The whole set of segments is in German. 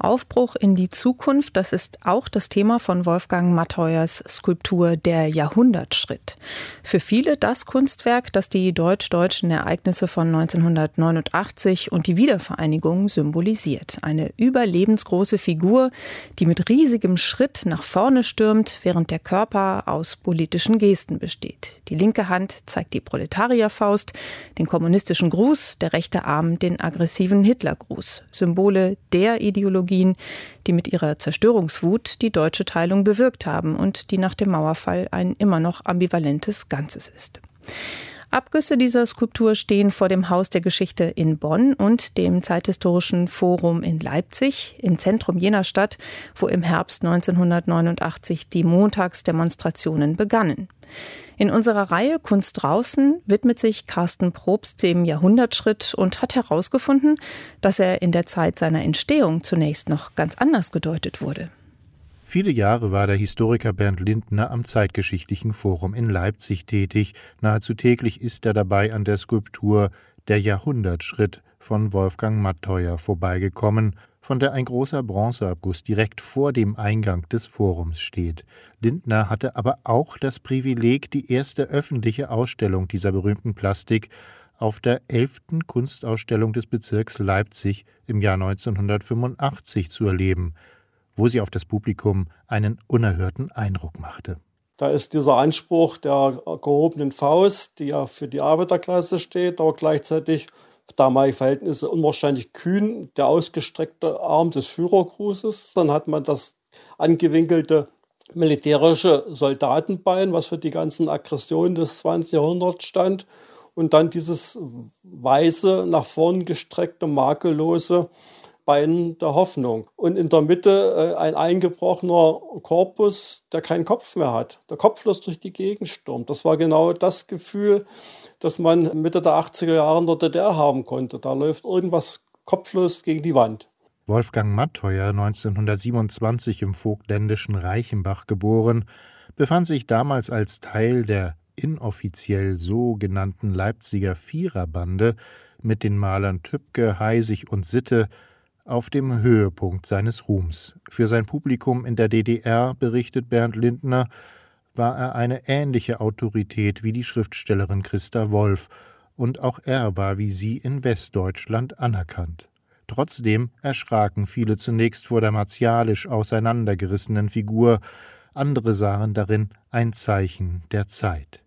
Aufbruch in die Zukunft, das ist auch das Thema von Wolfgang Mattheuers Skulptur Der Jahrhundertschritt. Für viele das Kunstwerk, das die deutsch-deutschen Ereignisse von 1989 und die Wiedervereinigung symbolisiert. Eine überlebensgroße Figur, die mit riesigem Schritt nach vorne stürmt, während der Körper aus politischen Gesten besteht. Die linke Hand zeigt die Proletarierfaust, den kommunistischen Gruß, der rechte Arm den aggressiven Hitlergruß. Symbole der Ideologie Ideologien, die mit ihrer Zerstörungswut die deutsche Teilung bewirkt haben und die nach dem Mauerfall ein immer noch ambivalentes Ganzes ist. Abgüsse dieser Skulptur stehen vor dem Haus der Geschichte in Bonn und dem Zeithistorischen Forum in Leipzig, im Zentrum jener Stadt, wo im Herbst 1989 die Montagsdemonstrationen begannen. In unserer Reihe Kunst draußen widmet sich Carsten Probst dem Jahrhundertschritt und hat herausgefunden, dass er in der Zeit seiner Entstehung zunächst noch ganz anders gedeutet wurde. Viele Jahre war der Historiker Bernd Lindner am Zeitgeschichtlichen Forum in Leipzig tätig. Nahezu täglich ist er dabei an der Skulptur Der Jahrhundertschritt von Wolfgang Matteuer vorbeigekommen von der ein großer Bronzeabguss direkt vor dem Eingang des Forums steht. Lindner hatte aber auch das Privileg, die erste öffentliche Ausstellung dieser berühmten Plastik auf der 11. Kunstausstellung des Bezirks Leipzig im Jahr 1985 zu erleben, wo sie auf das Publikum einen unerhörten Eindruck machte. Da ist dieser Anspruch der gehobenen Faust, die ja für die Arbeiterklasse steht, aber gleichzeitig damalige Verhältnisse unwahrscheinlich kühn, der ausgestreckte Arm des Führergrußes. Dann hat man das angewinkelte militärische Soldatenbein, was für die ganzen Aggressionen des 20. Jahrhunderts stand. Und dann dieses weiße, nach vorn gestreckte, makellose Bein der Hoffnung. Und in der Mitte äh, ein eingebrochener Korpus, der keinen Kopf mehr hat, der kopflos durch die Gegend stürmt. Das war genau das Gefühl, das man Mitte der 80er Jahre in der DDR haben konnte. Da läuft irgendwas kopflos gegen die Wand. Wolfgang Matteuer, 1927 im vogtländischen Reichenbach geboren, befand sich damals als Teil der inoffiziell so genannten Leipziger Viererbande mit den Malern Tübke, Heisig und Sitte auf dem Höhepunkt seines Ruhms. Für sein Publikum in der DDR, berichtet Bernd Lindner, war er eine ähnliche Autorität wie die Schriftstellerin Christa Wolf, und auch er war wie sie in Westdeutschland anerkannt. Trotzdem erschraken viele zunächst vor der martialisch auseinandergerissenen Figur, andere sahen darin ein Zeichen der Zeit.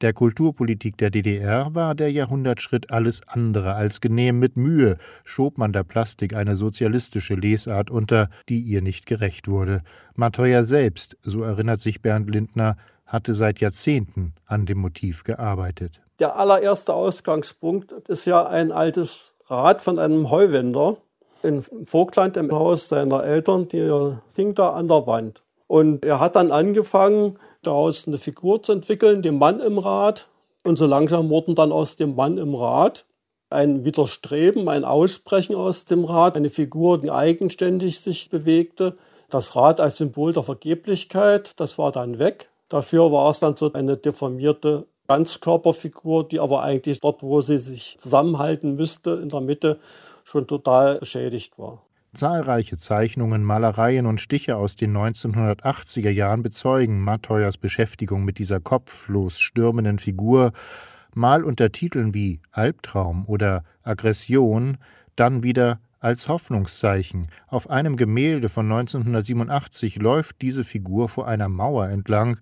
Der Kulturpolitik der DDR war der Jahrhundertschritt alles andere als genehm. Mit Mühe schob man der Plastik eine sozialistische Lesart unter, die ihr nicht gerecht wurde. Matteuer selbst, so erinnert sich Bernd Lindner, hatte seit Jahrzehnten an dem Motiv gearbeitet. Der allererste Ausgangspunkt ist ja ein altes Rad von einem Heuwender in Vogtland im Haus seiner Eltern, die hing da an der Wand. Und er hat dann angefangen, daraus eine Figur zu entwickeln, den Mann im Rad. Und so langsam wurden dann aus dem Mann im Rad ein Widerstreben, ein Ausbrechen aus dem Rad, eine Figur, die eigenständig sich bewegte. Das Rad als Symbol der Vergeblichkeit, das war dann weg. Dafür war es dann so eine deformierte Ganzkörperfigur, die aber eigentlich dort, wo sie sich zusammenhalten müsste, in der Mitte, schon total beschädigt war. Zahlreiche Zeichnungen, Malereien und Stiche aus den 1980er Jahren bezeugen Matteuers Beschäftigung mit dieser kopflos stürmenden Figur, mal unter Titeln wie Albtraum oder Aggression, dann wieder als Hoffnungszeichen. Auf einem Gemälde von 1987 läuft diese Figur vor einer Mauer entlang,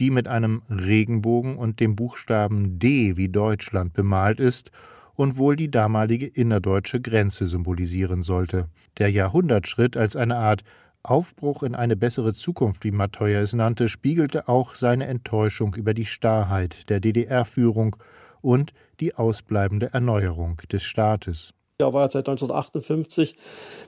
die mit einem Regenbogen und dem Buchstaben D wie Deutschland bemalt ist und wohl die damalige innerdeutsche Grenze symbolisieren sollte. Der Jahrhundertschritt als eine Art Aufbruch in eine bessere Zukunft, wie Matteuer es nannte, spiegelte auch seine Enttäuschung über die Starrheit der DDR-Führung und die ausbleibende Erneuerung des Staates. Er war seit 1958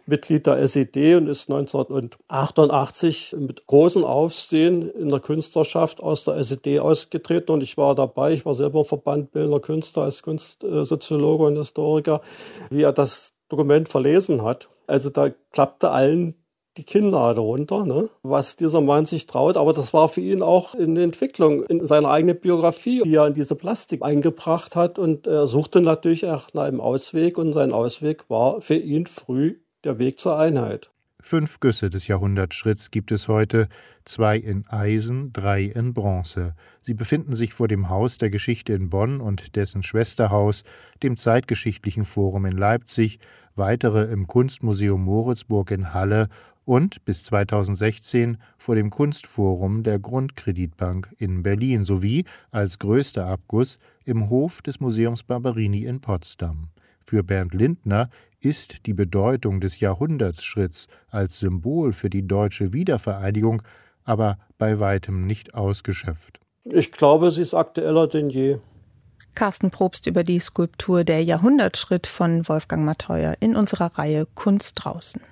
Mitglied der SED und ist 1988 mit großem Aufsehen in der Künstlerschaft aus der SED ausgetreten. Und ich war dabei, ich war selber im Verband Bildender Künstler als Kunstsoziologe und Historiker, wie er das Dokument verlesen hat. Also da klappte allen die Kinnlade runter, ne? was dieser Mann sich traut. Aber das war für ihn auch eine Entwicklung in seiner eigenen Biografie, die er in diese Plastik eingebracht hat. Und er suchte natürlich nach einem Ausweg. Und sein Ausweg war für ihn früh der Weg zur Einheit. Fünf Güsse des Jahrhundertschritts gibt es heute, zwei in Eisen, drei in Bronze. Sie befinden sich vor dem Haus der Geschichte in Bonn und dessen Schwesterhaus, dem Zeitgeschichtlichen Forum in Leipzig, weitere im Kunstmuseum Moritzburg in Halle und bis 2016 vor dem Kunstforum der Grundkreditbank in Berlin sowie als größter Abguss im Hof des Museums Barberini in Potsdam. Für Bernd Lindner ist die Bedeutung des Jahrhundertschritts als Symbol für die deutsche Wiedervereinigung aber bei weitem nicht ausgeschöpft. Ich glaube, sie ist aktueller denn je. Carsten Probst über die Skulptur Der Jahrhundertschritt von Wolfgang Matteuer in unserer Reihe Kunst draußen.